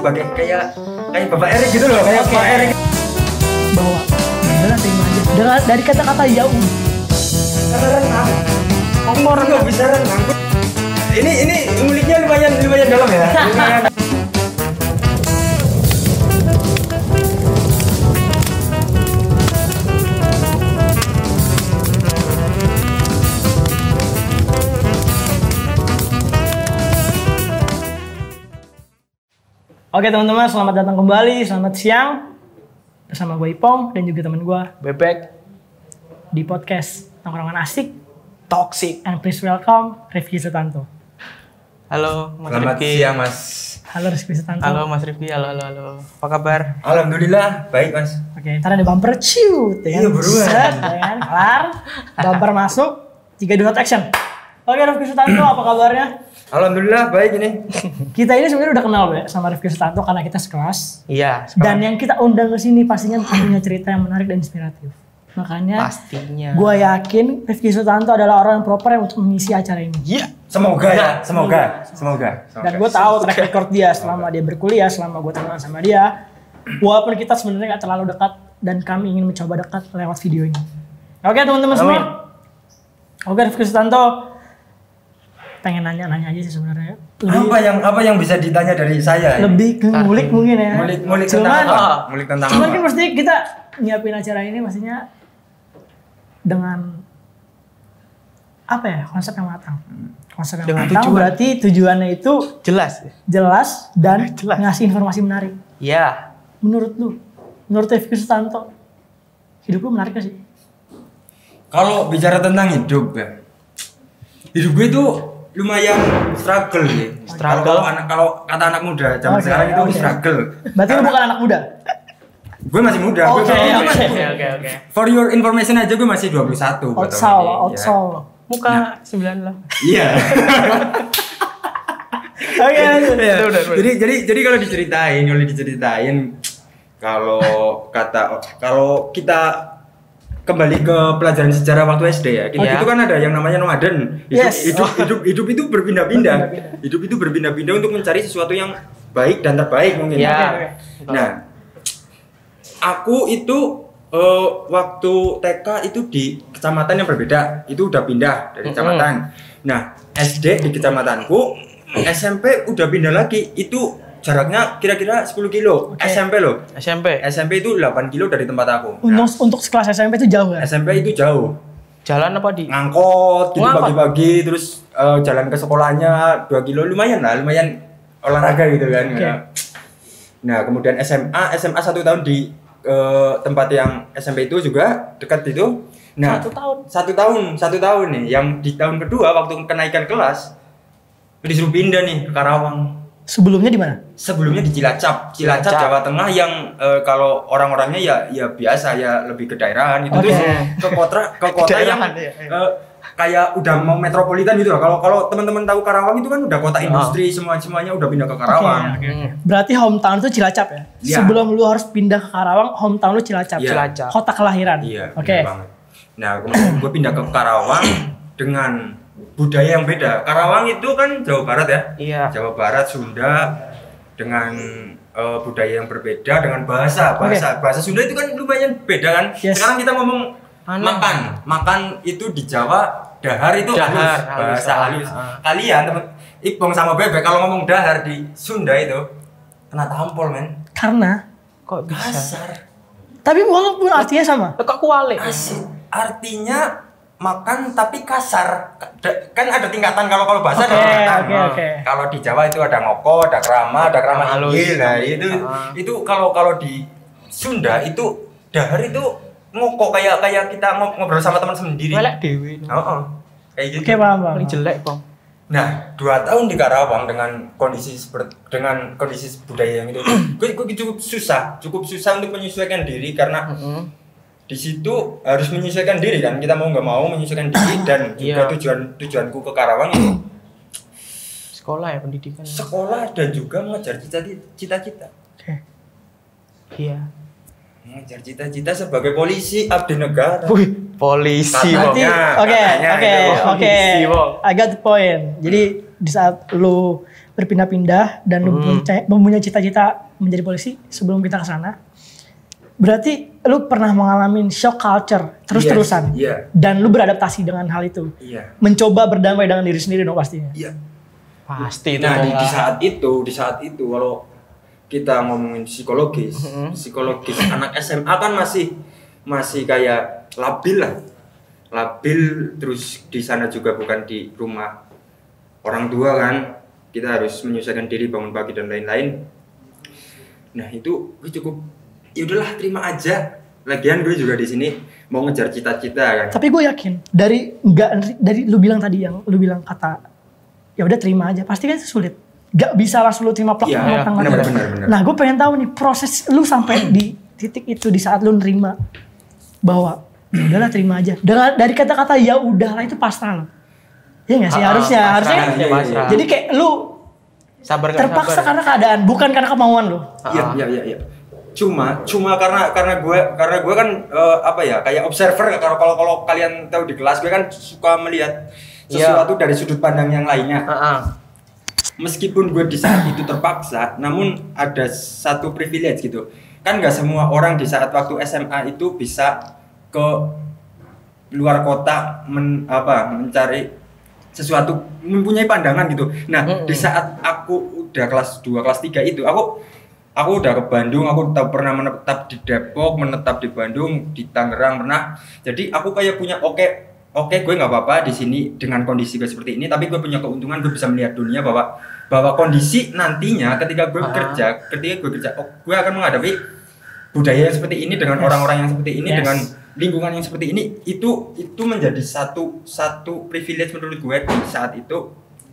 sebagai kayak kayak Bapak Erik gitu loh, kayak Bapak Erik. Bahwa udah terima aja. Dari, dari kata-kata jauh. Karena renang. Orang nggak bisa renang. Ini ini nguliknya lumayan lumayan dalam ya. Lumayan. Oke teman-teman, selamat datang kembali, selamat siang bersama gue Ipong dan juga teman gue Bebek di podcast Tongkrongan Asik toxic. and please welcome Rifki Sutanto. Halo Mas Selamat Rifki. siang Mas. Halo Rifki Sutanto. Halo Mas Rifki. Halo halo halo. Apa kabar? Alhamdulillah baik Mas. Oke, ntar ada bumper ciut ya Iya, kan? beruan. Set, ya kan? Kelar, bumper masuk, 3 2 1 action. Oke Rifki Sutanto, apa kabarnya? Alhamdulillah baik ini. Kita ini sebenarnya udah kenal ya sama Rifki Sutanto karena kita sekelas. Iya. Dan yang kita undang ke sini pastinya punya cerita yang menarik dan inspiratif. Makanya pastinya. gue yakin Rifki Sutanto adalah orang yang proper yang untuk mengisi acara ini. Iya. Semoga ya, semoga, semoga. Dan gue tahu track record dia selama dia berkuliah, selama gue kenal sama dia. Walaupun kita sebenarnya gak terlalu dekat dan kami ingin mencoba dekat lewat video ini. Oke teman-teman semua. Oke Rifki Sutanto. Pengen nanya-nanya aja sih sebenarnya. Lebih, Apa yang apa yang bisa ditanya dari saya? lebih ke ngulik mungkin ya. Mulik mulik tentang Cuman, apa? Mulik tentang cuman apa? kan pasti kita nyiapin acara ini maksudnya dengan apa ya konsep yang matang. Konsep yang Dengan matang tujuan. berarti tujuannya itu Jelas. jelas dan Jelas. ngasih informasi menarik. Iya. Menurut lu, menurut Rifki Sutanto, hidup lu menarik gak sih? Kalau bicara tentang hidup ya, hidup gue itu lumayan struggle ya. Struggle. Kalau anak kalau kata anak muda zaman Oke, sekarang itu oke. struggle. Berarti lu bukan anak muda? Gue masih muda. gue Oke, oke. oke. For your information aja gue masih 21 buat Out tahun soul, ini, out ya. soul. Muka sembilan lah. Iya. Oke. Iya. Jadi jadi jadi kalau diceritain, kalau diceritain kalau kata kalau kita kembali ke pelajaran sejarah waktu SD ya. Kita Iya. itu kan ada yang namanya nomaden. Hidup, Yes. hidup, hidup, hidup itu berpindah-pindah. Hidup itu berpindah-pindah untuk mencari sesuatu yang baik dan terbaik mungkin. Iya. Oke, oke. Nah, aku itu eh, waktu TK itu di kecamatan yang berbeda, itu udah pindah dari kecamatan. Nah, SD di kecamatanku, SMP udah pindah lagi, itu jaraknya kira-kira 10 kilo. Oke. SMP loh. SMP. SMP itu 8 kilo dari tempat aku. Nah, Untuk, untuk sekelas SMP itu jauh ya? SMP itu jauh. Jalan apa di? Ngangkot gitu pagi-pagi terus eh, jalan ke sekolahnya 2 kilo lumayan lah, lumayan olahraga gitu kan. Oke. Nah, Nah, kemudian SMA, SMA satu tahun di eh, tempat yang SMP itu juga dekat itu. Nah, Satu tahun. Satu tahun, satu tahun nih. Yang di tahun kedua waktu kenaikan kelas disuruh pindah nih ke Karawang. Sebelumnya di mana? Sebelumnya di Cilacap, Cilacap, Cilacap. Jawa Tengah yang eh, kalau orang-orangnya ya ya biasa ya lebih ke daerahan itu Oke. terus ke kota ke kota yang iya, iya. eh, kayak udah mau metropolitan gitu loh. Kalau kalau teman-teman tahu Karawang itu kan udah kota industri semua semuanya udah pindah ke Karawang. Oke, oke. Hmm. Berarti hometown itu Cilacap ya? Iya. Sebelum lu harus pindah ke Karawang, hometown lu Cilacap. Iya. Cilacap. Kota kelahiran. Iya, Oke. banget. Nah, kemudian gue pindah ke Karawang dengan budaya yang beda. Karawang itu kan Jawa Barat ya. Iya. Jawa Barat, Sunda dengan eh, budaya yang berbeda dengan bahasa. Bahasa bahasa Sunda itu kan lumayan beda kan. Yes. Sekarang kita ngomong Aneh. makan. Makan itu di Jawa dahar itu Dahar, halus, halus. bahasa halus. Ah. Kalian teman Ipong sama Bebek kalau ngomong dahar di Sunda itu kena tampol men. Karena, Kok bisa? Kasar. tapi walaupun artinya sama. Kok kualik? Asik. Artinya makan tapi kasar. Kan ada tingkatan kalau kalau bahasa ada Oke, tingkatan. oke, oke. Kalau di Jawa itu ada ngoko, ada krama, ada krama Halus. inggil. Nah, itu Ah. itu kalau kalau di Sunda itu dahar itu ngoko kayak kayak kita ngob- ngobrol sama teman sendiri. Welek dewi. Heeh. Kayak gitu. Paham, paham. Paling jelek bang. Nah, dua tahun di Karawang dengan kondisi seperti dengan kondisi budaya yang itu, gue, gue cukup susah, cukup susah untuk menyesuaikan diri karena Mm-mm. Di situ harus menyesuaikan diri kan kita mau nggak mau menyesuaikan diri dan juga Iya. tujuan tujuanku ke Karawang itu Sekolah ya pendidikan. sekolah dan juga mengejar cita- cita-cita Oke. Iya. mengejar cita-cita sebagai polisi abdi negara Wih, polisi bang. Berarti, Katanya- oke, oke, itu. oke. I got the point. Jadi di saat lu berpindah-pindah dan lu mempunyai, mempunyai cita-cita menjadi polisi sebelum kita ke sana. Berarti lu pernah mengalami shock culture terus-terusan. Iya. Dan lu beradaptasi dengan hal itu. Iya. Mencoba berdamai dengan diri sendiri dong pastinya. Iya. Pasti itu. Nah, di, di saat itu, di saat itu kalau kita ngomongin psikologis, psikologis anak SMA kan masih masih kayak labil lah. Labil terus di sana juga bukan di rumah orang tua kan. Kita harus menyesuaikan diri bangun pagi dan lain-lain. Nah, itu cukup ya udahlah terima aja. Lagian gue juga di sini mau ngejar cita-cita kan. Tapi gue yakin dari enggak dari lu bilang tadi yang lu bilang kata ya udah terima aja pasti kan sulit. Gak bisa langsung lu terima plak Iya, plak, benar, plak. benar, benar. Nah gue pengen tahu nih proses lu sampai di titik itu di saat lu nerima bahwa ya udahlah terima aja. Dengan dari kata-kata ya udahlah itu pasrah lo. Iya gak sih? Ah, harusnya, pasrah, harusnya. harusnya pasrah. Jadi kayak lu Sabar nggak terpaksa sabar. karena keadaan, bukan karena kemauan lu. Iya, iya, iya, iya. Cuma, cuma karena karena gue karena gue kan eh, apa ya kayak observer kalau kalau kalau kalian tahu di kelas gue kan suka melihat Iya. sesuatu dari sudut pandang yang lainnya. Heeh. Meskipun gue di saat itu terpaksa, namun ada satu privilege gitu. Kan nggak semua orang di saat waktu SMA itu bisa ke luar kota men, apa mencari sesuatu mempunyai pandangan gitu. Nah, Mm-mm. di saat aku udah kelas 2, kelas 3 itu aku aku udah ke Bandung, aku tak pernah menetap di Depok, menetap di Bandung, di Tangerang pernah. Jadi aku kayak punya oke oke gue nggak apa-apa di sini dengan kondisi gue seperti ini, tapi gue punya keuntungan gue bisa melihat dunia bahwa bahwa kondisi nantinya ketika gue Ah. kerja, ketika gue kerja, oh, gue akan menghadapi budaya yang seperti ini dengan Yes. orang-orang yang seperti ini Yes. dengan lingkungan yang seperti ini itu itu menjadi satu satu privilege menurut gue di saat itu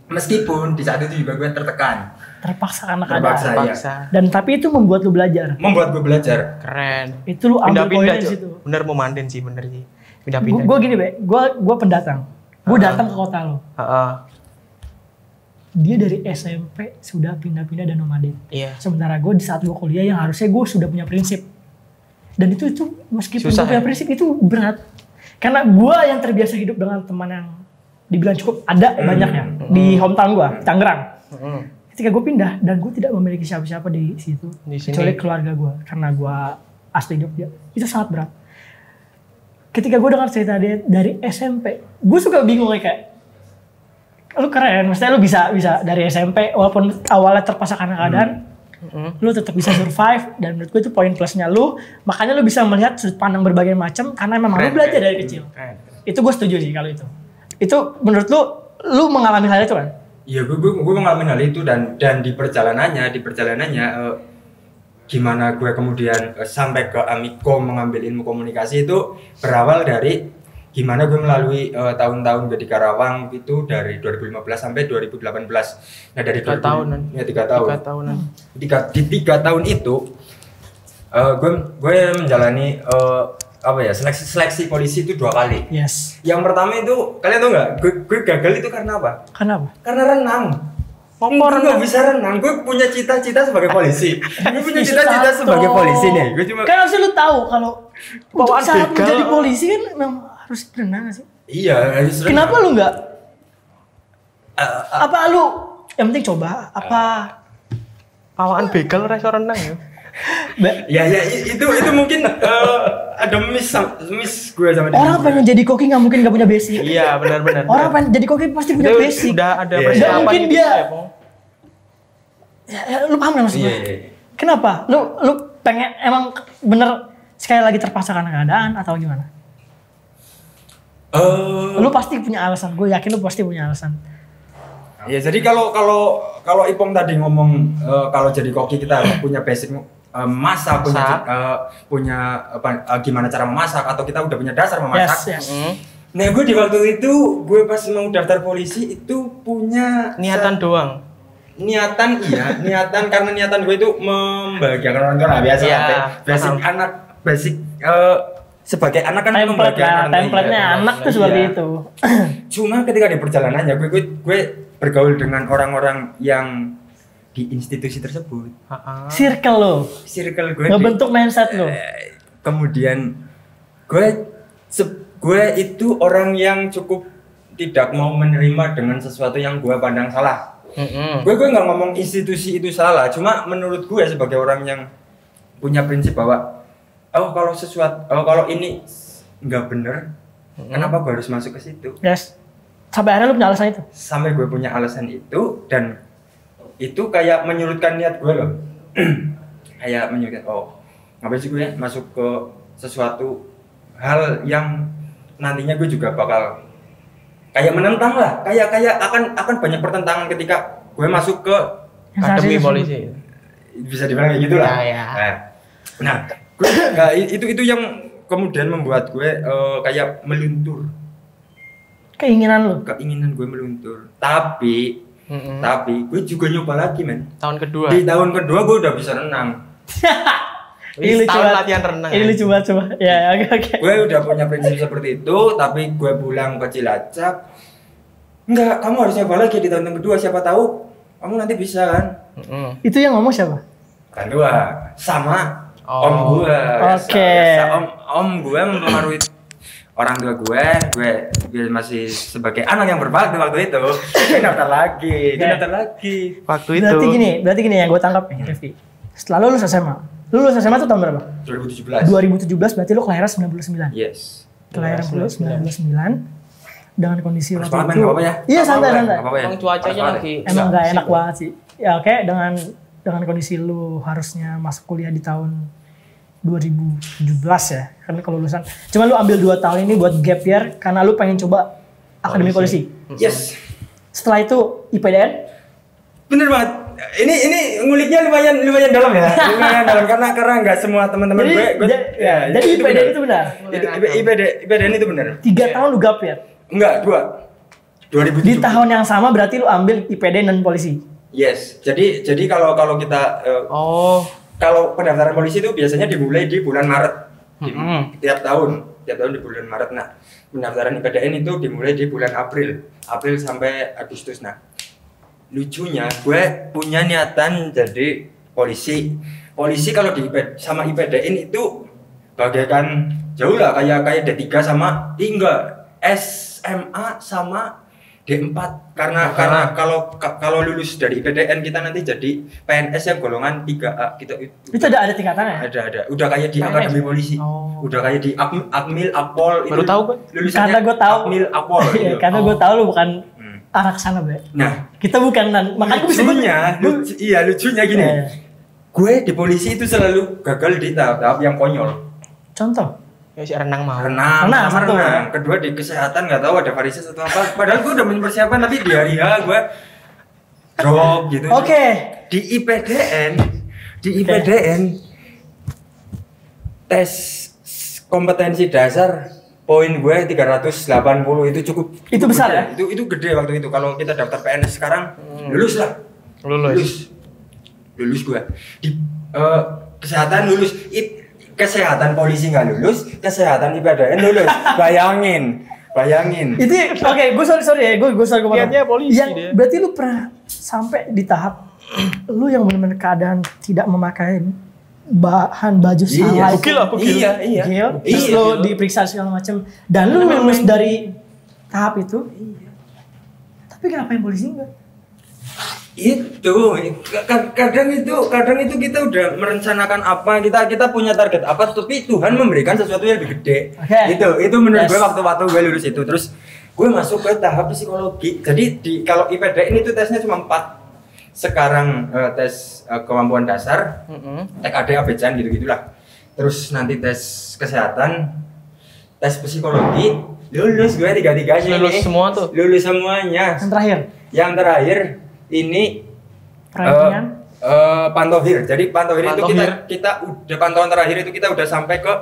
meskipun di saat itu juga gue tertekan Terpaksa karena Terpaksa. keadaan. Paksa. Dan tapi itu membuat lu belajar. membuat gue belajar Keren. Itu lu ambil Pindah-pindah, poinnya di situ. Bener mau manten sih, bener sih. Pindah-pindah. Gue gini be, gue gue pendatang. Gue Ah. datang ke kota lo. Heeh. Dia dari SMP sudah pindah-pindah dan nomaden. Iya. Sementara gue di saat gue kuliah yang harusnya gue sudah punya prinsip. Dan itu itu meskipun Susah, gue punya ya? prinsip itu berat. Karena gue yang terbiasa hidup dengan teman yang dibilang cukup ada banyak ya di hometown gue, Tangerang. Heeh. Ketika gue pindah dan gue tidak memiliki siapa-siapa di situ, Di sini. kecuali keluarga gue, karena gue asli Jogja, itu sangat berat. Ketika gue dengar cerita dia dari SMP, gue suka bingung ya, kayak, lu keren, maksudnya lu bisa bisa dari SMP walaupun awalnya terpaksa karena keadaan, Heeh. lu tetap bisa survive dan menurut gue itu poin plusnya lu, makanya lu bisa melihat sudut pandang berbagai macam karena memang lu Keren, belajar keren. dari kecil. Keren. Itu gue setuju sih kalau itu. Itu menurut lu, lu mengalami hal itu kan? Iya, gue, gue, gue mengalami hal itu dan dan di perjalanannya, di perjalanannya eh, gimana gue kemudian eh, sampai ke Amiko mengambil ilmu komunikasi itu berawal dari gimana gue melalui eh, tahun-tahun gue di Karawang itu dari 2015 sampai 2018. Nah dari Tiga 2000 tahunan. Ya tiga tahun. Tiga tahunan. Tiga, di tiga tahun itu eh, gue gue menjalani eh, apa ya seleksi seleksi polisi itu dua kali. Yes. Yang pertama itu kalian tahu nggak? Gue, gue gagal itu karena apa? Kenapa? Karena renang. Oh, gue renang? bisa renang. Gue punya cita-cita sebagai polisi. gue punya cita-cita sebagai polisi nih. Gue cuma Kan harusnya lu tahu kalau untuk Bawaan saat begal. menjadi polisi kan memang harus nggak sih. iya. harus renang. Kenapa lu nggak? Eh, Apa lu yang penting coba? Apa? Pawaan begal reso renang ya. Ba- Ya ya i- itu itu mungkin eh, ada miss miss gue sama dia. Orang pengen jadi koki nggak mungkin nggak punya basic. Iya, benar-benar. Orang pengen jadi koki pasti punya Itu basic. Udah ada Iya. persiapan mungkin gitu dia- ya, Pong. Ya, ya, lu paham nggak maksud Iya gue? iya. Kenapa? Lu lu pengen emang bener sekali lagi terpaksa karena keadaan atau gimana? Eh, Lu pasti punya alasan. Gue yakin lu pasti punya alasan. Ya jadi kalau kalau kalau Ipong tadi ngomong eh, kalau jadi koki kita harus punya basic eh, masak, punya eh, punya apa eh, gimana cara memasak atau kita udah punya dasar memasak. Yes, yes. Hmm. Nah gue di waktu itu gue pas mau daftar polisi itu punya Niatan doang. niatan iya niatan karena niatan gue itu membahagiakan orang tua lah biasa Iya, lah, basic paham. anak basic eh, sebagai anak kan Template membahagiakan lah, orang tua, template-nya iya. anak tuh seperti Iya. itu. cuma ketika di perjalanannya gue gue, gue bergaul dengan orang-orang yang di institusi tersebut Heeh. Circle lo, circle gue di- ngebentuk mindset lo. Eh, kemudian gue se- gue itu orang yang cukup tidak mau menerima dengan sesuatu yang gue pandang salah Mm-mm. gue gue nggak ngomong institusi itu salah cuma menurut gue sebagai orang yang punya prinsip bahwa oh kalau sesuatu oh kalau ini nggak bener kenapa gue harus masuk ke situ Yes. Sampai akhirnya lu punya alasan itu. sampai gue punya alasan itu dan itu kayak menyurutkan niat gue loh. Kayak menyurutkan oh ngapain sih gue masuk ke sesuatu hal yang nantinya gue juga bakal kayak menentang lah. Kayak kayak akan akan banyak pertentangan ketika gue masuk ke Akademi polisi. bisa dibilang kayak gitu lah. Ya, ya. Nah, nah gue nggak itu itu yang kemudian membuat gue eh, kayak meluntur. Keinginan lu. keinginan gue meluntur. Tapi Mm-mm. tapi gue juga nyoba lagi men Tahun kedua. di tahun kedua gue udah bisa renang Ini lucu banget. latihan renang. Ini ya. lucu banget coba. Ya, oke oke. gue udah punya prinsip seperti itu tapi gue pulang ke Cilacap enggak kamu harus nyoba lagi di tahun yang kedua siapa tahu kamu nanti bisa kan Mm-mm. Itu yang ngomong siapa? kan gue sama Oh. om gue Oke. om om gue mempengaruhi orang tua gue gue gue masih sebagai anak yang berbakti waktu itu gue daftar lagi gue daftar lagi Waktu itu. Berarti gini, berarti gini yang gue tangkap nih, Rifki. Setelah lu lulus SMA. Lu lulus SMA tuh tahun berapa? 2017 2017 berarti lu kelahiran 99. yes Kelahiran lu 99 dengan kondisi Harus waktu itu. apa-apa ya Iya Nggak santai apa-apa ya, santai. apa-apa ya. Emang cuacanya lagi. Emang nggak gak enak banget sih. Ya oke dengan dengan kondisi lu harusnya masuk kuliah di tahun 2017 ya. Kan kelulusan. Cuma lu ambil 2 tahun ini buat gap year karena lu pengen coba akademi polisi. yes Setelah itu IPDN Bener banget. Ini ini nguliknya lumayan lumayan dalam ya. Lumayan dalam karena karena nggak semua teman-teman Jadi, gue, gue ja- ya, jadi itu IPDN benar. itu benar. Itu IPD IPDN itu benar. Tiga tahun lu gap year. Enggak, dua. 2007. Di tahun yang sama berarti lu ambil IPDN dan polisi. Yes. Jadi jadi kalau kalau kita eh, Oh. Kalau pendaftaran polisi itu biasanya dimulai di bulan Maret. Di- Mm-mm. Tiap tahun, tiap tahun di bulan Maret. Nah, pendaftaran IPDN itu dimulai di bulan April. April sampai Agustus. Nah, lucunya gue punya niatan jadi polisi. Polisi kalau di IP, sama IPDN itu bagaikan jauh lah kayak kayak D3 sama Ih, enggak SMA sama D4 karena karena kalau ka- kalau lulus dari IPDN kita nanti jadi PNS yang golongan 3A kita Itu ada ada tingkatannya. ada ada udah kayak di PNS. akademi polisi Oh. udah kayak di Ak- Akmil Akpol Baru tahu gue. lulusannya Karena gue tahu. Akmil Akpol Iya, gitu. Karena gue tahu lu bukan Hmm. arah ke sana, Be. nah Kita bukan nan- makanya gue bisa lucunya lucu, iya lucunya gini Iya, iya. gue di polisi itu selalu gagal di tahap-tahap yang konyol Contoh. Ya si renang mau. renang, Renang, renang. Kedua di kesehatan nggak tahu ada varises atau apa. Padahal gue udah mempersiapkan tapi di hari H gue drop gitu. Oke. Di IPDN, di IPDN tes kompetensi dasar poin gue 380 itu cukup Itu cukup besar gede. ya? Itu itu gede waktu itu. Kalau kita daftar PNS sekarang lulus lah. Lulus. Lulus. Lulus gue. Di eh, kesehatan lulus. I- kesehatan polisi nggak lulus, kesehatan IPDN lulus. Bayangin. Bayangin. Itu oke, gue sorry sorry ya, gue gue sorry. Niatnya polisi Yang- dia. Berarti lu pernah sampai di tahap lu yang benar-benar keadaan tidak memakai bahan baju salah Bugil lah, bugil. Iya, iya. Gil, terus Iya, lu Gil. diperiksa segala macam dan lu lulus dari tahap itu tapi kenapa yang polisi enggak itu ka- kadang itu kadang itu kita udah merencanakan apa kita kita punya target apa tapi Tuhan memberikan sesuatu yang lebih gede. Oke. itu itu menurut Yes. gue waktu waktu gue lulus itu. Terus gue masuk ke tahap psikologi. Jadi di kalau IPD ini tuh tesnya cuma empat. Sekarang eh, tes eh, kemampuan dasar Mm-mm. TKD Abejan gitu gitulah terus nanti tes kesehatan tes psikologi lulus gue tiga tiganya Lulus semua tuh? lulus semuanya. Yang terakhir? Yang terakhir ini perhatian eh, eh, Pantohir. Jadi Pantohir, itu kita kita udah pantauan terakhir itu kita udah sampai ke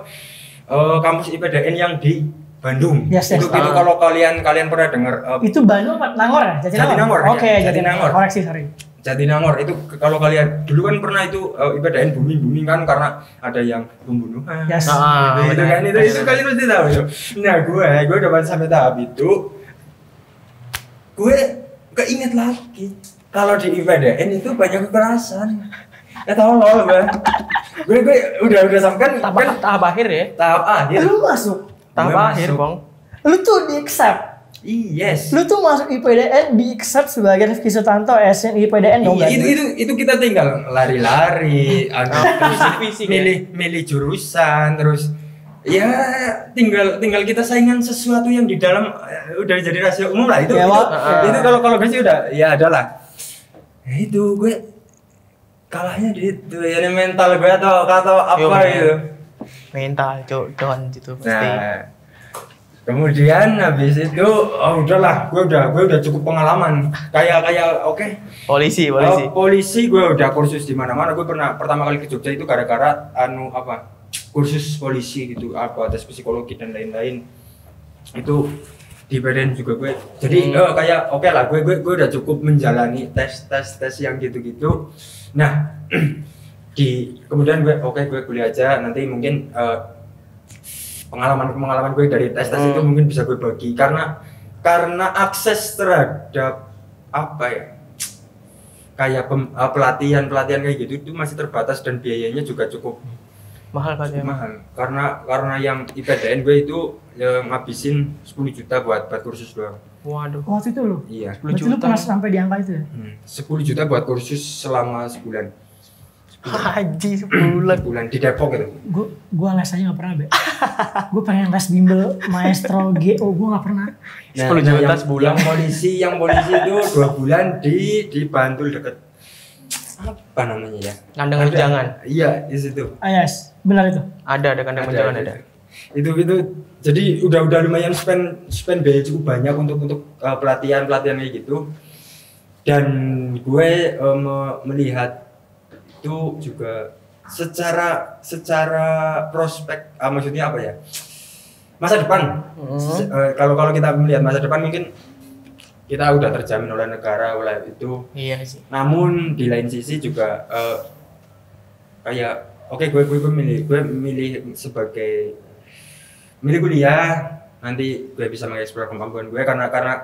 eh, kampus IPDN yang di Bandung. Yes, yes. itu itu kalau kalian kalian pernah dengar eh, itu Bandung apa Nangor ya Jatinangor Jatinangor, ya. oke Jatinangor. Jatinangor koreksi sorry Jatinangor itu kalau kalian dulu kan pernah itu eh, IPDN booming booming kan karena ada yang pembunuhan. Yes. Ah, Gitu, itu kan itu, itu kalian pasti tahu itu. Nah gue gue udah sampai tahap itu gue keinget lagi kalau di IPDN itu banyak kekerasan. Ya tolol gue. gue gue udah udah sampai kan, Tahap, kan tahap akhir ya. tahap akhir. lu masuk Tahap Gue akhir, masuk. Bang. lu tuh di accept Yes. Lu tuh masuk IPDN di accept sebagai Rifki Sutanto SN IPDN dong Iya, berarti. itu itu itu kita tinggal lari-lari, ada Fisik-fisik ya? milih milih jurusan terus ya tinggal tinggal kita saingan sesuatu yang di dalam eh, udah jadi rahasia umum lah itu Ya, itu, Wak. itu kalau kalau gue sih udah ya adalah ya itu gue kalahnya di itu ya ini mental gue atau atau apa Yo, bener. gitu Mental, cok, don gitu pasti. nah kemudian habis itu oh udahlah gue udah gue udah cukup pengalaman kayak kayak oke Polisi, Oh, polisi. polisi gue udah kursus di mana-mana. Gue pernah pertama kali ke Jogja itu gara-gara anu apa? Kursus polisi gitu, apa tes psikologi dan lain-lain. Itu di badan juga gue. Jadi Hmm. eh, kayak oke lah, gue gue gue udah cukup menjalani tes tes tes yang gitu-gitu. Nah, di kemudian gue oke gue kuliah aja nanti mungkin eh, pengalaman pengalaman gue dari tes tes Hmm. itu mungkin bisa gue bagi karena karena akses terhadap apa ya kayak pem- eh, pelatihan pelatihan kayak gitu itu masih terbatas dan biayanya juga cukup Mahal pasti. emang. mahal karena karena yang IPDN gue itu ya, ngabisin 10 juta buat buat kursus doang Waduh. Waktu itu lu. iya 10 Berarti lu juta. pernah sampai di angka itu ya? hmm. 10 juta buat kursus selama sebulan Haji sebulan. sebulan di Depok gitu Gue gua les aja gak pernah, Be. gue pengen les bimbel maestro GO, gue gak pernah. 10 juta yang, sebulan. yang polisi yang polisi itu dua bulan di di Bantul deket apa namanya ya Kandang Ada. iya di situ Ah yes, benar itu. Ada, ada kandang jangan ada. itu itu jadi udah udah lumayan spend spend biaya cukup banyak untuk untuk uh, pelatihan pelatihan kayak gitu dan gue uh, me- melihat itu juga secara secara prospek ah, maksudnya apa ya masa depan Hmm. Se- uh, kalau kalau kita melihat masa depan mungkin kita udah terjamin oleh negara oleh itu Iya sih. namun di lain sisi juga eh, kayak oke gue gue gue milih gue milih sebagai milih kuliah nanti gue bisa mengeksplor kemampuan gue karena karena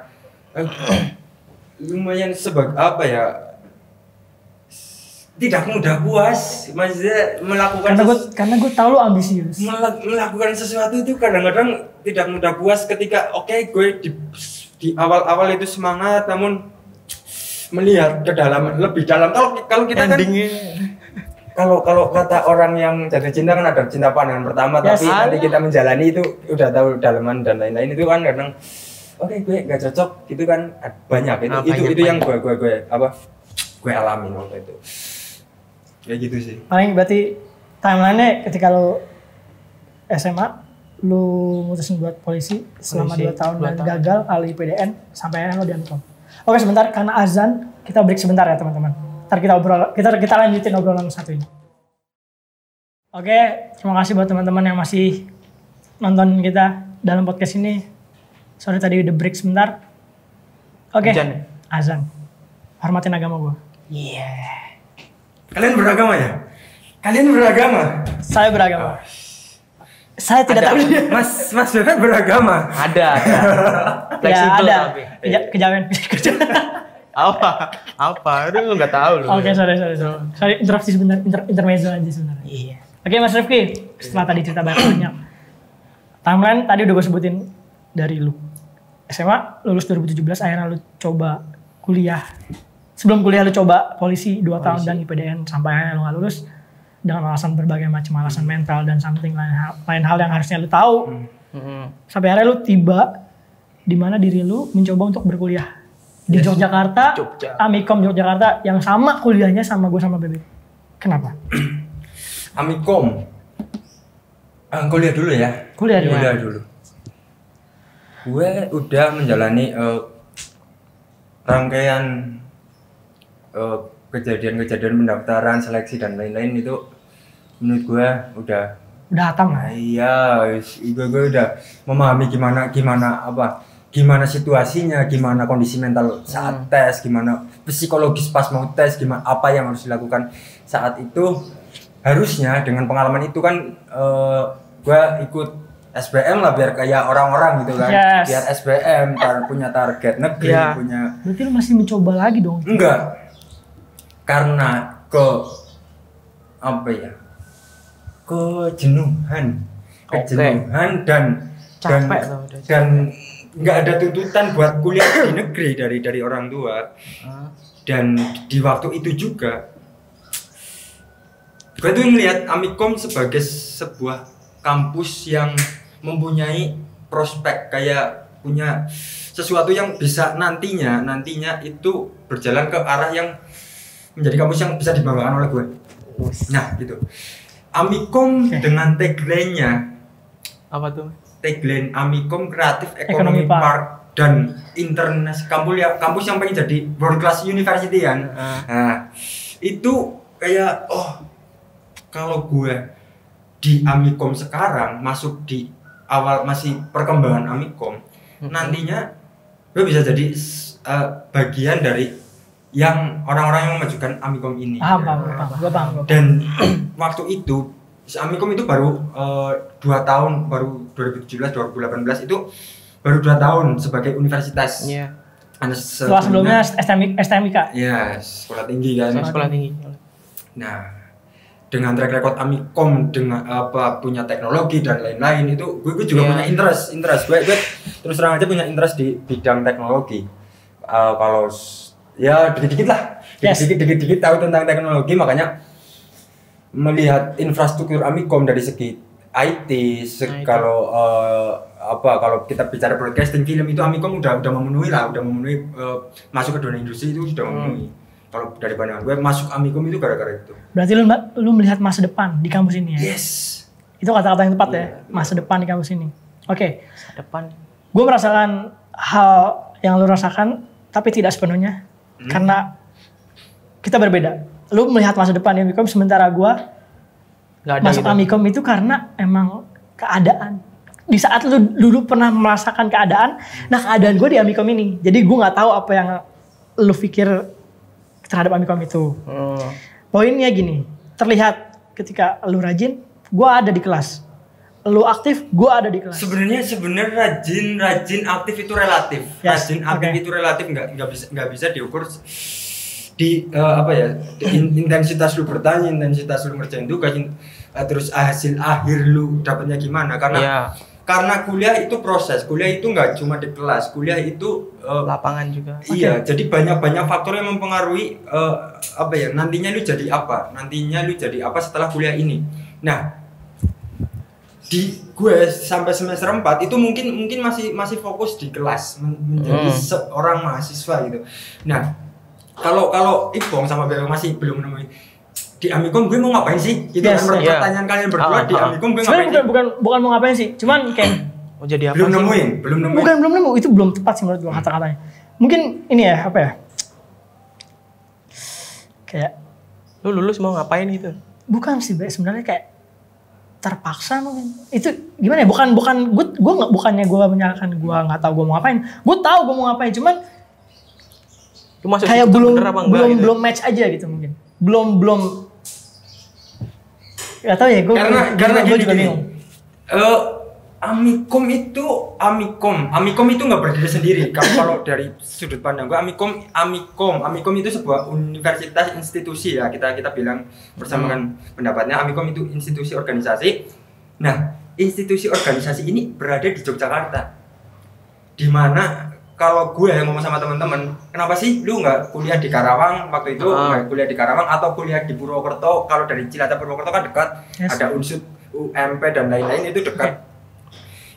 eh, lumayan sebagai apa ya tidak mudah puas maksudnya melakukan Karena gue karena gue tahu lu ambisius. mela- melakukan sesuatu itu kadang-kadang tidak mudah puas ketika oke gue di di awal-awal itu semangat namun melihat ke dalam lebih dalam. Kalau kalau kita kan Endingnya. kalau kalau kata orang yang jatuh cinta kan ada cinta pandangan pertama Yes. tapi nanti kita menjalani itu udah tahu dalaman dan lain-lain. Itu kan kadang oke gue gak cocok gitu kan. Banyak. Itu Ah, itu banyak, itu yang gue gue gue apa gue alamin waktu itu. Kayak gitu sih. Paling berarti timeline-nya ketika lu SMA, lu mutusin buat polisi selama Polisi, 2 tahun dua dan tahun. gagal kali IPDN sampai akhirnya lu diambil. Oke sebentar karena azan kita break sebentar ya teman-teman. Ntar kita obrol kita kita lanjutin obrolan satu ini. Oke, terima kasih buat teman-teman yang masih nonton kita dalam podcast ini. Sorry tadi udah break sebentar. Oke, Azan ya? azan. Hormatin agama gua. Iya. kalian beragama ya kalian beragama Saya beragama. Saya tidak tahu. mas mas Bebek beragama Ada, ada. ya Fleksibel ada. tapi. Keja kejawen. Apa? Apa? Lu nggak tahu lu. Oke, sorry, sorry, sorry. Sorry, interupsi sebentar, inter intermezzo aja sebenarnya. Iya. Oke, Mas Rifki, setelah tadi cerita banyak, timeline tadi udah gue sebutin dari lu. SMA, lulus 2017, akhirnya lu coba kuliah. Sebelum kuliah lu coba polisi 2 tahun dan IPDN, sampai akhirnya lu gak lulus. Dengan alasan berbagai macam alasan mental dan something lain hal, lain hal yang harusnya lu tahu. Mm-mm. Sampai akhirnya lu tiba di mana diri lu mencoba untuk berkuliah di Yogyakarta, Jogja. Amikom Yogyakarta yang sama kuliahnya sama gue sama Bebe. Kenapa? Amikom ah, kuliah dulu ya Kuliah dulu. kuliah dulu gue udah menjalani eh, rangkaian eh, kejadian-kejadian pendaftaran seleksi dan lain-lain itu menurut gue udah Udah hatam lah. Nah, iya, gue gue udah memahami gimana gimana apa gimana situasinya, gimana kondisi mental saat tes, gimana psikologis pas mau tes, gimana apa yang harus dilakukan saat itu. Harusnya dengan pengalaman itu kan eh, gue ikut SBM lah biar kayak orang-orang gitu kan, Yes. biar SBM tar- punya target negeri, Iya. punya Berarti lu masih mencoba lagi dong. Enggak. Karena ke apa ya? Kejenuhan. Kejenuhan dan dan Capek dan nggak ada tuntutan buat kuliah di negeri dari dari orang tua Ah. dan di waktu itu juga gue tuh melihat Amikom sebagai sebuah kampus yang mempunyai prospek kayak punya sesuatu yang bisa nantinya nantinya itu berjalan ke arah yang menjadi kampus yang bisa dibanggakan oleh gue. Nah gitu. Amikom dengan tagline-nya Apa tuh? tagline Amikom Kreatif Economy Economy Park. Park, dan internasional kampus ya kampus yang pengen jadi world class university kan. Ah. Nah, itu kayak oh kalau gue di Amikom sekarang masuk di awal masih perkembangan Amikom, nantinya gue bisa jadi eh, bagian dari yang orang-orang yang memajukan Amikom ini. Paham, paham. Gue paham. gua paham. Dan waktu itu si Amikom itu baru eh, dua tahun, baru 2017 2018 itu baru dua tahun sebagai universitas. Iya. Karena Setelah sebelumnya STMI, STMIK. ya sekolah tinggi kan. Sekolah tinggi. Nah, dengan track record Amikom dengan apa punya teknologi dan lain-lain itu gue, gue juga Iya. punya interest, interest. Gue, gue terus terang aja punya interest di bidang teknologi. Eh, kalau ya dikit-dikit lah, Yes. dikit-dikit, dikit-dikit tahu tentang teknologi makanya melihat infrastruktur Amikom dari segi IT, se- kalau eh, apa kalau kita bicara broadcasting film itu Amikom udah udah memenuhi lah, udah memenuhi eh, masuk ke dunia industri itu sudah Hmm. memenuhi. Kalau dari pandangan gue masuk Amikom itu gara-gara itu. Berarti lu, lu melihat masa depan di kampus ini ya? Yes. Itu kata-kata yang tepat ya, Iya. masa depan di kampus ini. Oke, Depan. gue merasakan hal yang lu rasakan, tapi tidak sepenuhnya. Hmm. Karena kita berbeda. Lu melihat masa depan di Amikom, sementara gue Gak ada masuk gitu. Amikom itu karena emang keadaan. Di saat lu dulu pernah merasakan keadaan, nah keadaan gue di Amikom ini. Jadi gue nggak tahu apa yang lu pikir terhadap Amikom itu. Hmm. Poinnya gini, terlihat ketika lu rajin, gue ada di kelas. Lu aktif, gue ada di kelas. Sebenarnya sebenarnya rajin rajin aktif itu relatif. Yes, Rajin aktif oke. itu relatif nggak nggak bisa nggak bisa diukur di eh, apa ya in- intensitas lu bertanya intensitas lu ngerjain tugas in- eh, terus hasil akhir lu dapatnya gimana karena Iya. karena kuliah itu proses kuliah itu nggak cuma di kelas kuliah itu eh, Lapangan juga. Iya, jadi banyak-banyak faktor yang mempengaruhi eh, apa ya nantinya lu jadi apa, nantinya lu jadi apa setelah kuliah ini. Nah, di gue sampai semester 4 itu mungkin mungkin masih masih fokus di kelas men- menjadi Hmm. seorang mahasiswa gitu. Nah, kalau kalau Ipong sama Beo masih belum menemui di Amikom gue mau ngapain sih? Itu Yes, kan iya. pertanyaan kalian berdua Ah, di ah. Amikom gue ngapain bukan, sih? bukan bukan mau ngapain sih, cuman kayak Mau jadi apa Belum sih? nemuin, belum nemuin. bukan belum nemu itu belum tepat sih menurut gua kata-katanya. Mungkin ini ya apa ya? Kayak Lu lulus mau ngapain gitu? bukan sih Be. sebenarnya kayak terpaksa mungkin. Itu gimana ya? Bukan bukan gue gue nggak bukannya gue menyalahkan gue nggak tahu gue mau ngapain. Gue tahu gue mau ngapain cuman Lu masuk kayak belum enggak belum gitu? belum match aja gitu mungkin. Belum belum. Gak tau ya gue karena karena gue gini juga gini. bingung. Eh, Amikom itu Amikom. Amikom itu nggak berdiri sendiri. Kalau dari sudut pandang gue Amikom Amikom. Amikom itu sebuah universitas institusi ya. Kita kita bilang bersama kan pendapatnya. Amikom itu institusi organisasi. Nah institusi organisasi ini berada di Yogyakarta. Di mana kalau gue yang ngomong sama teman-teman kenapa sih lu nggak kuliah di Karawang waktu itu? Ah. nggak kuliah di Karawang atau kuliah di Purwokerto? Kalau dari Cilacap Purwokerto kan dekat. Yes. ada unsur UMP dan lain-lain itu dekat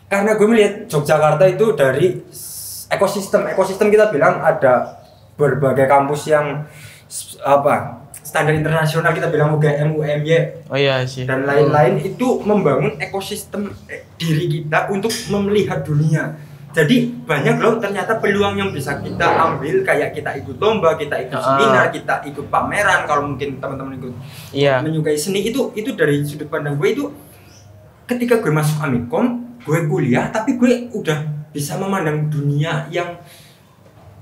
karena gue melihat Yogyakarta itu dari ekosistem ekosistem kita bilang ada berbagai kampus yang apa standar internasional kita bilang UGM UMY Oh iya sih. dan lain-lain itu membangun ekosistem eh, diri kita untuk melihat dunia. Jadi banyak loh ternyata peluang yang bisa kita ambil kayak kita ikut lomba, kita ikut Ah. seminar, kita ikut pameran kalau mungkin teman-teman ikut Iya. menyukai seni itu itu dari sudut pandang gue itu ketika gue masuk Amikom, gue kuliah tapi gue udah bisa memandang dunia yang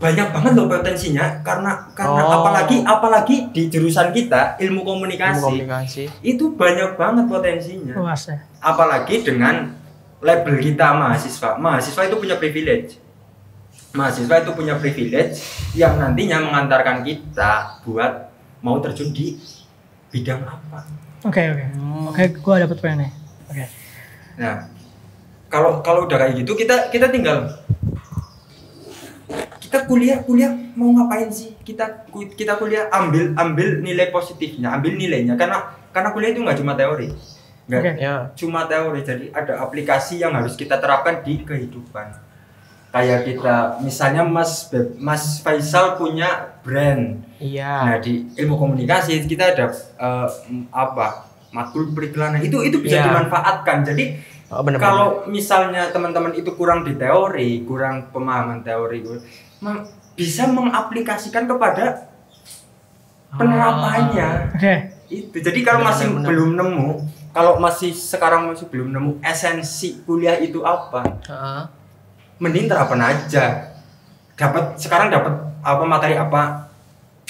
banyak banget loh potensinya. Karena karena Oh. apalagi apalagi di jurusan kita ilmu komunikasi. Ilmu komunikasi. itu banyak banget potensinya. Luas ya. Apalagi dengan label kita mahasiswa. Mahasiswa itu punya privilege. Mahasiswa itu punya privilege yang nantinya mengantarkan kita buat mau terjun di bidang apa. Oke oke. Hmm. oke gue dapet poinnya. Oke. Nah kalau kalau udah kayak gitu kita kita tinggal kita kuliah kuliah mau ngapain sih kita kita kuliah ambil ambil nilai positifnya ambil nilainya karena karena kuliah itu nggak cuma teori nggak Oke. Ya. cuma teori jadi ada aplikasi yang harus kita terapkan di kehidupan kayak kita misalnya Mas Beb- Mas Faisal punya brand Iya. nah di ilmu komunikasi kita ada m- apa matkul periklanan itu itu bisa Iya. dimanfaatkan jadi Oh, bener kalau misalnya teman-teman itu kurang di teori kurang pemahaman teori bisa mengaplikasikan kepada penerapannya. Oke. itu jadi kalau Benar, masih belum nemu kalau masih sekarang masih belum nemu esensi kuliah itu apa Heeh. mending terapan aja. Dapat sekarang dapat apa materi apa?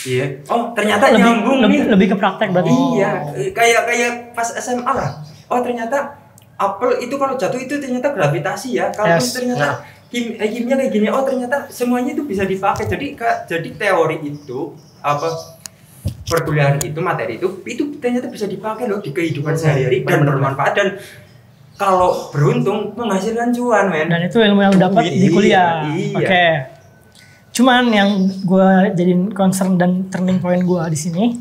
Iya. Oh ternyata lebih, nyambung lebih, nih. lebih ke praktek berarti. iya kayak kayak pas SMA lah. Oh ternyata apel itu kalau jatuh itu ternyata gravitasi ya kalau Yes. ternyata kim, eh, kimia kayak gini oh ternyata semuanya itu bisa dipakai jadi Kak, jadi teori itu apa perkuliahan itu materi itu itu ternyata bisa dipakai loh di kehidupan sehari-hari dan bermanfaat dan kalau beruntung menghasilkan cuan men Dan itu ilmu yang dapat di Iya, kuliah. iya. Oke. Cuman yang gue jadiin concern dan turning point gue di sini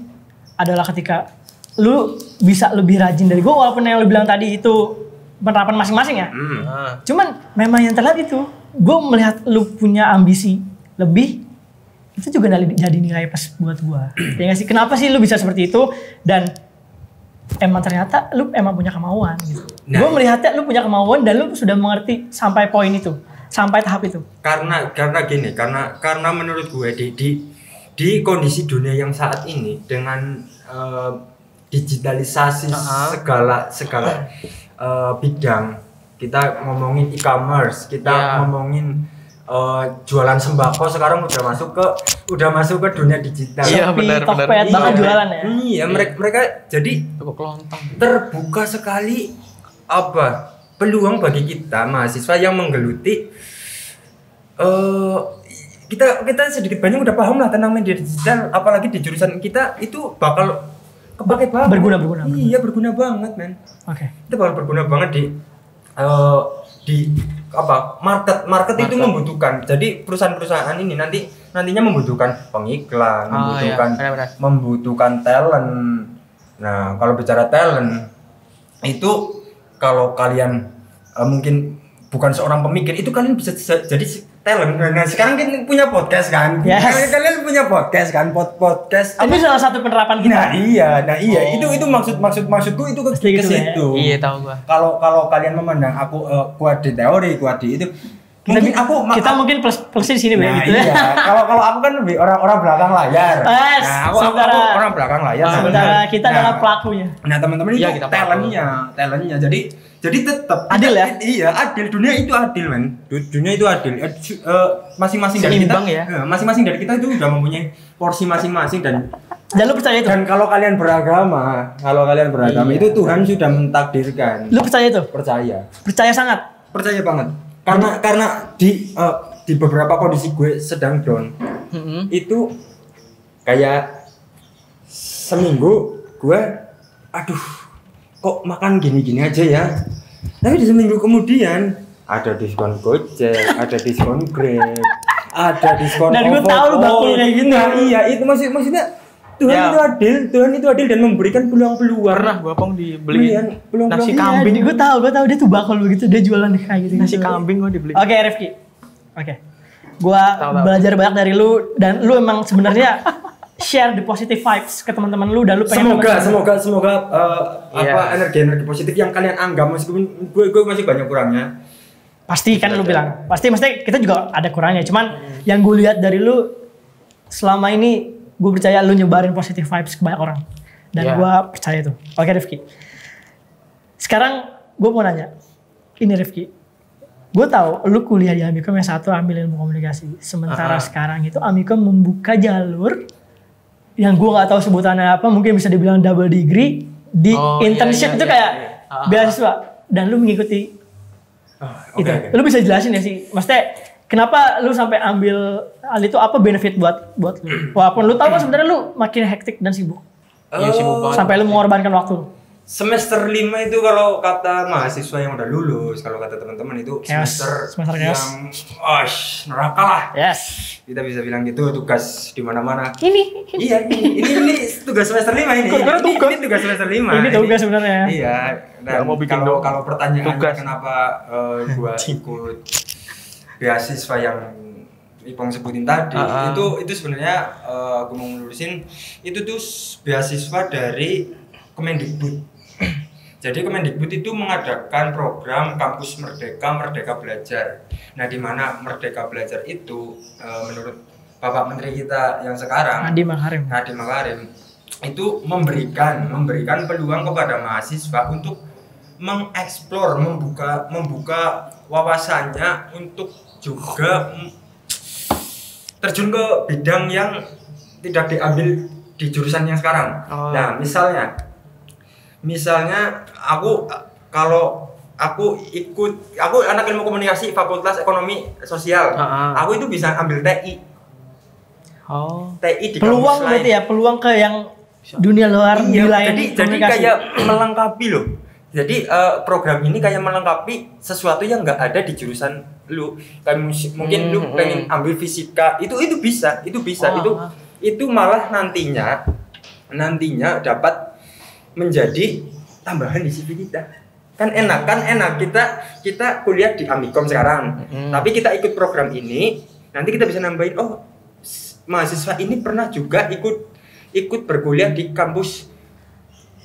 adalah ketika lu bisa lebih rajin dari gue walaupun yang lu bilang tadi itu penerapan masing-masing ya. Hmm. Heeh. Cuman memang yang terlihat itu gue melihat lu punya ambisi lebih itu juga jadi nilai plus buat gue. ya nggak sih? Kenapa sih lu bisa seperti itu dan emang ternyata lu emang punya kemauan gitu. Nah. gue melihatnya lu punya kemauan dan lu sudah mengerti sampai poin itu, sampai tahap itu. karena karena gini karena karena menurut gue di di di kondisi dunia yang saat ini dengan eh, digitalisasi Uh-uh. segala segala eh, bidang kita ngomongin e-commerce kita Ya. ngomongin eh, jualan sembako sekarang udah masuk ke udah masuk ke dunia digital Iya, benar, benar. banget Iya. jualan ya. iya mereka mereka jadi terbuka sekali apa peluang bagi kita mahasiswa yang menggeluti eh kita kita sedikit banyak udah paham lah tentang media digital apalagi di jurusan kita itu bakal kepake banget Berguna, berguna, iya berguna banget men Oke. itu bakal berguna banget di eh, di apa market market itu Market. membutuhkan jadi perusahaan-perusahaan ini nanti nantinya membutuhkan pengiklan Oh, iya. membutuhkan Benar-benar. membutuhkan talent nah kalau bicara talent itu kalau kalian eh, mungkin bukan seorang pemikir itu kalian bisa jadi talent nah sekarang kan punya podcast kan Yes. kalian, kalian punya podcast kan pod podcast Ini salah satu penerapan kita. nah iya nah iya Oh. itu itu maksud maksud maksudku itu ke, gitu ya. situ Iya, tahu gua. kalau kalau kalian memandang aku eh, kuat di teori kuat di itu Kita, mungkin aku ma- kita mungkin plus plusnya di sini nah, gitu iya. ya. kalau kalau aku kan lebih orang-orang belakang layar Eh, nah, aku, aku, sementara- aku orang belakang layar nah, Sementara kita nah, adalah pelakunya. Nah teman-teman itu Iya, kita talentnya, talentnya. Jadi jadi tetap Adil ya? Iya adil. Dunia itu adil men. Du- Dunia itu adil. Eh, Masing-masing dari kita, ya? eh, masing-masing dari kita itu sudah mempunyai porsi masing-masing dan Dan lu percaya itu? dan kalau kalian beragama, kalau kalian beragama Iya. itu Tuhan sudah mentakdirkan. Lu percaya itu? Percaya, Percaya sangat. percaya banget. Karena karena di eh, di beberapa kondisi gue sedang down Heeh. itu kayak seminggu gue aduh kok makan gini-gini aja ya tapi di seminggu kemudian ada diskon gojek ada diskon grab ada diskon Dan gue tahu lu bakul kayak gitu. Nah, iya itu maksud maksudnya Tuhan Ya. itu adil Tuhan itu adil dan memberikan peluang-peluang Pernah gua pong dibeliin Belian, peluang-peluang. nasi Iya, kambing. gue tahu, gue tahu dia tuh bakal begitu, dia jualan kayak gitu. Nasi kambing gua dibeliin. Oke, Rifki. Oke. Gua Tahu, tahu. belajar banyak dari lu dan lu emang sebenarnya share the positive vibes ke teman-teman lu dan lu pengen semoga semoga semoga eh, Iya. apa energi energi positif yang kalian anggap meskipun gue gue masih banyak kurangnya pasti kan lu bilang. Pasti mesti kita juga ada kurangnya. Cuman yang gue lihat dari lu selama ini gue percaya lu nyebarin positive vibes ke banyak orang. Dan Iya. gua percaya itu. Oke Rifki. Sekarang gue mau nanya. Ini Rifki. Gue tahu lu kuliah di Amikom yang satu ambil ilmu komunikasi. Sementara Ah. sekarang itu Amikom membuka jalur yang gue nggak tahu sebutannya apa. Mungkin bisa dibilang double degree di Oh, iya, internship iya, itu iya, kayak iya. Ah, ah, beasiswa. Dan lu mengikuti Ah, itu. Lu bisa jelasin ya sih? Maksudnya kenapa lu sampai ambil hal itu apa benefit buat buat lu? Walaupun lu tahu kan sebenarnya lu makin hektik dan sibuk. Iya sibuk banget. Sampai lu mengorbankan waktu. semester 5 itu kalau kata mahasiswa yang udah lulus, kalau kata teman-teman itu Chaos. semester, Semester chaos. yang osh, neraka lah. Yes. Kita bisa bilang gitu tugas di mana-mana. Ini. iya, ini, ini, ini tugas semester 5 ini. Ini, tugas. ini tugas semester 5. Ini tugas sebenarnya. Iya. Dan mau bikin kalau kalau pertanyaannya Tugas. kenapa eh, gua ikut beasiswa yang Ipong sebutin tadi, Ah, ah. itu itu sebenarnya eh, aku mau ngelurusin itu tuh beasiswa dari Kemendikbud. Jadi Kemendikbud itu mengadakan program kampus Merdeka Merdeka Belajar. Nah, di mana Merdeka Belajar itu eh, menurut Bapak Menteri kita yang sekarang Adi Makarim. Nadiem Makarim itu memberikan memberikan peluang kepada mahasiswa untuk mengeksplor, membuka membuka wawasannya untuk juga terjun ke bidang yang tidak diambil di jurusan yang sekarang. Oh. Nah, misalnya misalnya aku kalau aku ikut aku anak ilmu komunikasi Fakultas Ekonomi Sosial. Ah, ah. Aku itu bisa ambil TI. Oh. TI di Peluang berarti ya, peluang ke yang dunia luar Iya, wilayah jadi jadi kayak melengkapi loh. Jadi eh, program ini kayak melengkapi sesuatu yang nggak ada di jurusan lu. Kan mungkin lu Hmm, pengen ambil fisika, itu itu bisa, itu bisa, Oh, itu ah. itu malah nantinya nantinya dapat menjadi tambahan di CV kita. Kan enak, kan enak kita kita kuliah di Amikom sekarang. Hmm. Tapi kita ikut program ini, nanti kita bisa nambahin oh mahasiswa ini pernah juga ikut ikut berkuliah di kampus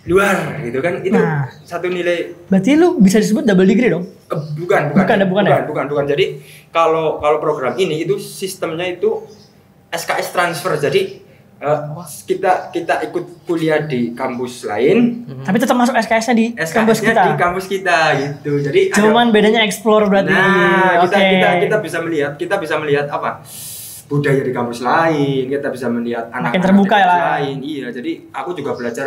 luar gitu kan itu Nah. satu nilai Berarti lu bisa disebut double degree dong? Eh, bukan bukan Bukan, bukan, bukan, ya? bukan bukan jadi kalau kalau program ini itu sistemnya itu SKS transfer jadi eh, kita kita ikut kuliah di kampus lain Tapi tetap masuk SKS-nya di kampus SKS-nya kita. di kampus kita gitu jadi ada- Cuman bedanya explore berarti. Nah, kita, Oke. kita kita bisa melihat, kita bisa melihat apa? budaya di kampus lain, kita bisa melihat anak Makin terbuka ya lah. lain. Iya, jadi aku juga belajar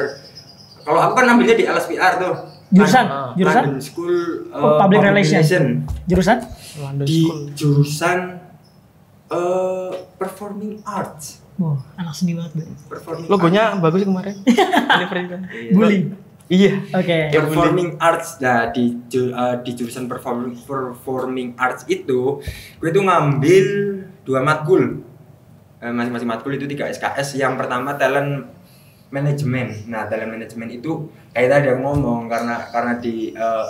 kalau aku kan ambilnya di LSPR tuh. Jurusan? Ah, Jurusan? London School Oh, uh, public relation. Jurusan? London di School. jurusan uh, performing arts. Wah, anak seni banget. Performing Logonya bagus kemarin. Iya. Bully. Iya. Oke. arts. performing arts nah di uh, di jurusan performing performing arts itu gue tuh ngambil dua matkul Eh, masing-masing matkul itu tiga SKS yang pertama talent management nah talent management itu kayak tadi aku ngomong karena karena di uh,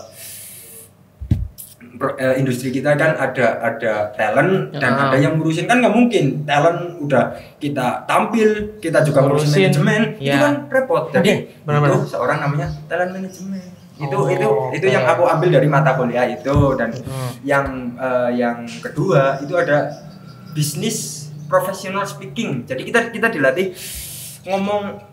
industri kita kan ada ada talent dan Ya. ada yang ngurusin kan nggak mungkin talent udah kita tampil kita juga ngurusin manajemen itu Ya. kan repot jadi benar-benar. itu seorang namanya talent management itu Oh, itu itu oke. yang aku ambil dari mata kuliah itu dan Hmm. yang eh, yang kedua itu ada bisnis professional speaking jadi kita kita dilatih ngomong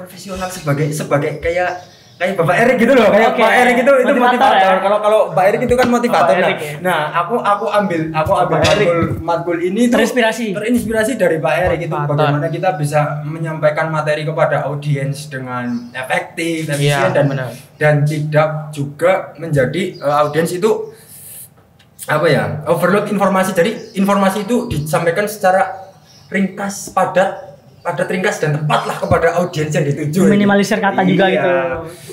profesional sebagai sebagai kayak kayak Bapak Erik gitu loh kayak Oke. Pak Erik itu itu Motivator ya? kalau kalau Pak Erik itu kan motivator nah, Erik ya? nah aku aku ambil aku ambil Erik. matkul matkul ini tuh Terinspirasi. terinspirasi dari Pak Erik itu bagaimana kita bisa menyampaikan materi kepada audiens dengan efektif efisien Iya, dan benar. dan tidak juga menjadi eh, audiens itu apa ya overload informasi jadi informasi itu disampaikan secara ringkas padat padat ringkas dan tepat lah kepada audiens yang dituju Minimalisir kata juga Iya. gitu.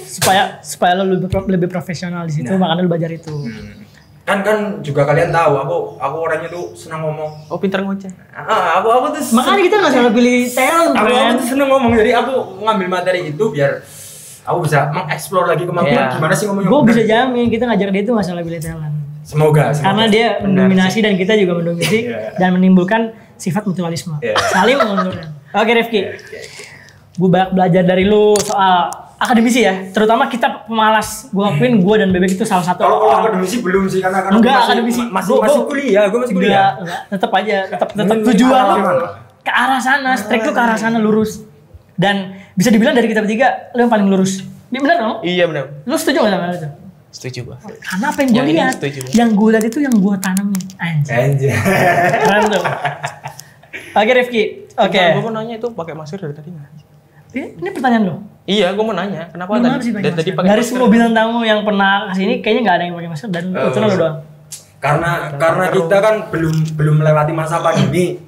Supaya supaya lo lebih pro- lebih profesional di situ, Nah. makanya lo belajar itu. Hmm. kan kan juga kalian tahu aku aku orangnya tuh senang ngomong Oh, pintar ngoceh. ah, aku aku tuh Makanya kita nggak salah pilih talent, aku, aku tuh seneng ngomong jadi aku ngambil materi itu biar aku bisa mengeksplor lagi kemampuan Iya. gimana sih ngomong yang Gue bisa jamin kita ngajar dia itu nggak salah pilih talent. semoga, semoga. Karena dia mendominasi dan kita juga mendominasi Iya. dan menimbulkan sifat mutualisme. Iya. Saling menguntungkan. Oke Rifki, gue banyak belajar dari lu soal akademisi ya. Terutama kita pemalas. Gue akuin gue dan Bebek itu salah satu kalau akademisi belum sih karena karena Enggak, masih, akademisi. masih Gua- masih kuliah gue masih kuliah Enggak, enggak. Tetap aja, tetap tetap tujuan lu ke arah sana, strike lu ke arah sana lurus. Dan bisa dibilang dari kita bertiga, lu yang paling lurus. Ini benar dong? Iya benar. Lu setuju gak sama itu? Setuju gua. Karena apa yang gue lihat, setuju. yang gue lihat itu yang gue tanamin. Anjir. Anjir. Keren tuh. Oke Rifki, oke. Gua mau nanya itu pakai masker dari tadi nggak? Ini, ini pertanyaan lo. Iya, gua mau nanya. Kenapa Gimana tadi? Dari tadi masker? pakai Dari semua bintang tamu yang pernah ke sini, kayaknya nggak ada yang pakai masker dan Eh, kebetulan lo doang. karena karena kita kan belum belum melewati masa pandemi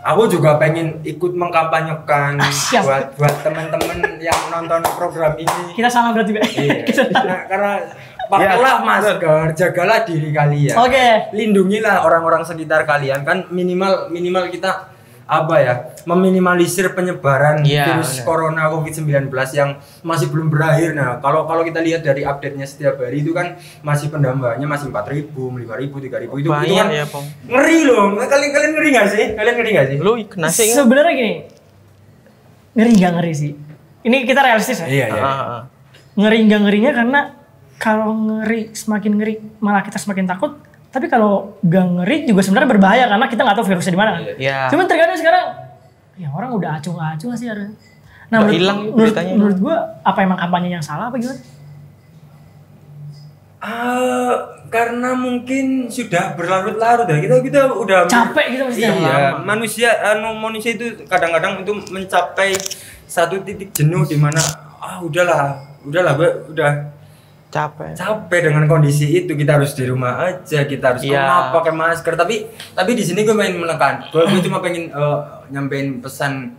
aku juga pengen ikut mengkampanyekan Siap. buat buat teman-teman yang nonton program ini. Kita sama berarti, Be. Iya. Nah, karena pakailah Iya, masker, jagalah diri kalian. Oke. Lindungilah orang-orang sekitar kalian kan minimal minimal kita apa ya meminimalisir penyebaran Iya, virus benar. corona covid-19 yang masih belum berakhir nah kalau kalau kita lihat dari update-nya setiap hari itu kan masih penambahannya masih 4000 5000 3000 itu itu Banyak kan ya, Pong. ngeri loh kalian kalian ngeri nggak sih kalian ngeri nggak sih Lu kena sih. Sebenarnya gini. Ngeri nggak ngeri sih? Ini kita realistis ya. iya iya Ah, ah. Ngeri nggak ngerinya karena kalau ngeri semakin ngeri malah kita semakin takut. Tapi kalau nggak ngeri juga sebenarnya berbahaya karena kita nggak tahu virusnya di mana kan. Iya. Cuman terkadang sekarang ya orang udah acung-acung sih harusnya. Nah, Udah menurut, hilang menurut, beritanya. menurut gua apa emang kampanye yang salah apa gimana? Ah, karena mungkin sudah berlarut-larut ya kita kita udah Capek gitu maksudnya. Iya, Lama. manusia anu manusia itu kadang-kadang itu mencapai satu titik jenuh di mana ah udahlah, udahlah gue udah Capek. capek dengan kondisi itu kita harus di rumah aja kita harus Iya. kenapa pakai masker tapi tapi di sini gue main menekan gue gue cuma pengen eh, nyampein pesan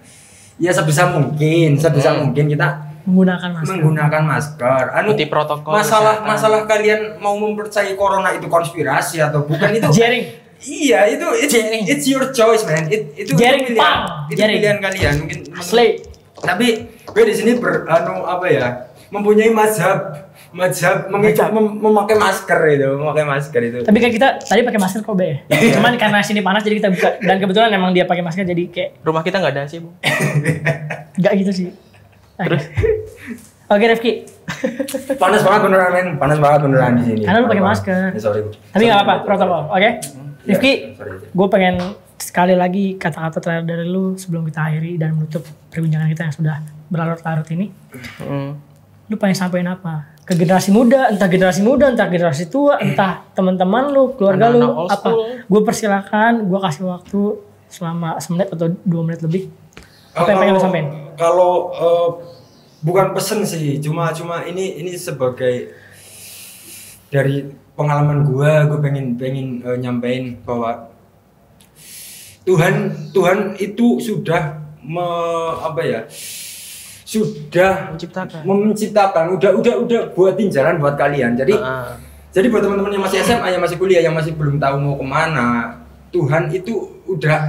ya sebisa mungkin sebisa Hmm. mungkin kita Menggunakan masker. menggunakan masker anu Ikuti protokol masalah kesehatan. masalah kalian mau mempercayai corona itu konspirasi atau bukan itu Jaring. Iya itu it's, Jaring. it's your choice man. It, itu, itu Jaring, pilihan pang. itu Jaring. pilihan kalian mungkin. Asli. Tapi gue di sini ber anu apa ya mempunyai mazhab mazhab mem- mem- memakai masker itu memakai masker itu. Tapi kayak kita tadi pakai masker kok be. Cuman karena sini panas jadi kita buka dan kebetulan emang dia pakai masker jadi kayak Rumah kita nggak ada sih, Bu. Enggak gitu sih. Terus? Oke Rifki. Panas banget beneran men, panas banget beneran di sini. Karena lu pakai masker. Eh, sorry. Tapi nggak apa-apa, protokol. Oke. Iya, Rifki, sorry. gue pengen sekali lagi kata-kata terakhir dari lu sebelum kita akhiri dan menutup perbincangan kita yang sudah berlarut-larut ini. Hmm. Lu pengen sampein apa? Ke generasi muda, entah generasi muda, entah generasi tua, entah teman-teman lu, keluarga lu, Anak-anak old apa? Gue persilakan, gue kasih waktu selama semenit atau dua menit lebih. Apa yang pengen lu Kalau- sampein? Kalau eh, bukan pesen sih, cuma cuma ini ini sebagai dari pengalaman gua, gue pengen pengen eh, nyampein bahwa Tuhan Tuhan itu sudah me, apa ya sudah Menciptakan. menciptakan udah udah udah buatin jalan buat kalian jadi Ah. jadi buat teman-teman yang masih SMA, yang masih kuliah, yang masih belum tahu mau ke mana, Tuhan itu udah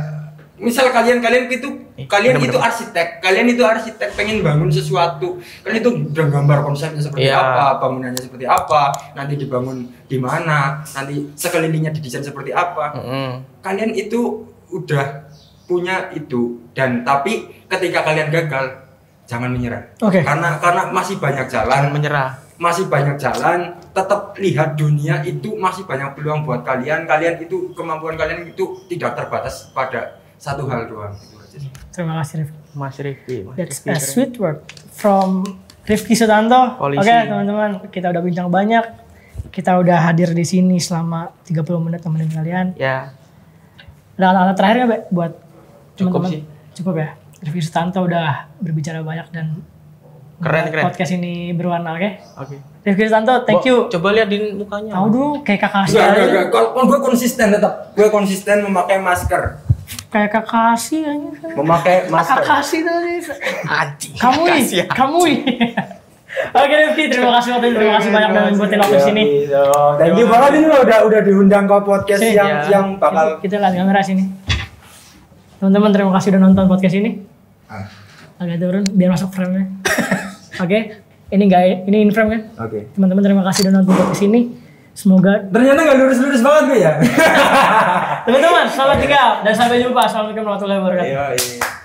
misal kalian kalian itu Eh, kalian bener-bener. itu arsitek, kalian itu arsitek pengen bangun sesuatu, kalian itu udah gambar konsepnya seperti Iya. apa, bangunannya seperti apa, nanti dibangun di mana, nanti sekelilingnya didesain seperti apa, Mm-mm. kalian itu udah punya itu dan tapi ketika kalian gagal jangan menyerah Oke. karena karena masih banyak Jangan jalan menyerah. masih banyak jalan tetap lihat dunia itu masih banyak peluang buat kalian kalian itu kemampuan kalian itu tidak terbatas pada satu hal doang Itu aja sih. Terima kasih Rifki. Mas Rifki. That's Rifki a sweet word from Rifki Sutanto. Oke Polisi. teman-teman, kita udah bincang banyak. Kita udah hadir di sini selama 30 menit temenin kalian. Ya, Ada kata-kata terakhir nggak Be, buat Cukup teman-teman? sih. Cukup ya. Rifki Sutanto udah berbicara banyak dan Keren, keren. podcast ini berwarna, oke? oke. Rifki Sutanto, thank Bo, you. Coba lihat di mukanya. Tahu dulu kayak kakak aja. enggak. Kalau kalau gue konsisten tetap, gue konsisten memakai masker, Kayak kakak sih aja. memakai masker. Kakak sih tadi. Anjing. Kamu ya. kamu nih. Oke Rifki, terima kasih waktu terima kasih banyak udah ngikutin waktu Ya, sini. bisa. Thank you banget ini lo udah udah diundang ke podcast yang ya. yang bakal kita lihat kamera sini. Teman-teman terima kasih udah nonton podcast ini. Ah, Agak turun biar masuk frame-nya. Oke, ini enggak ini in frame kan? Oke. Teman-teman terima kasih udah nonton podcast ini. Semoga Ternyata nggak lurus-lurus banget gue ya. teman-teman selamat tinggal dan sampai jumpa. Assalamualaikum warahmatullahi wabarakatuh. Iya, iya.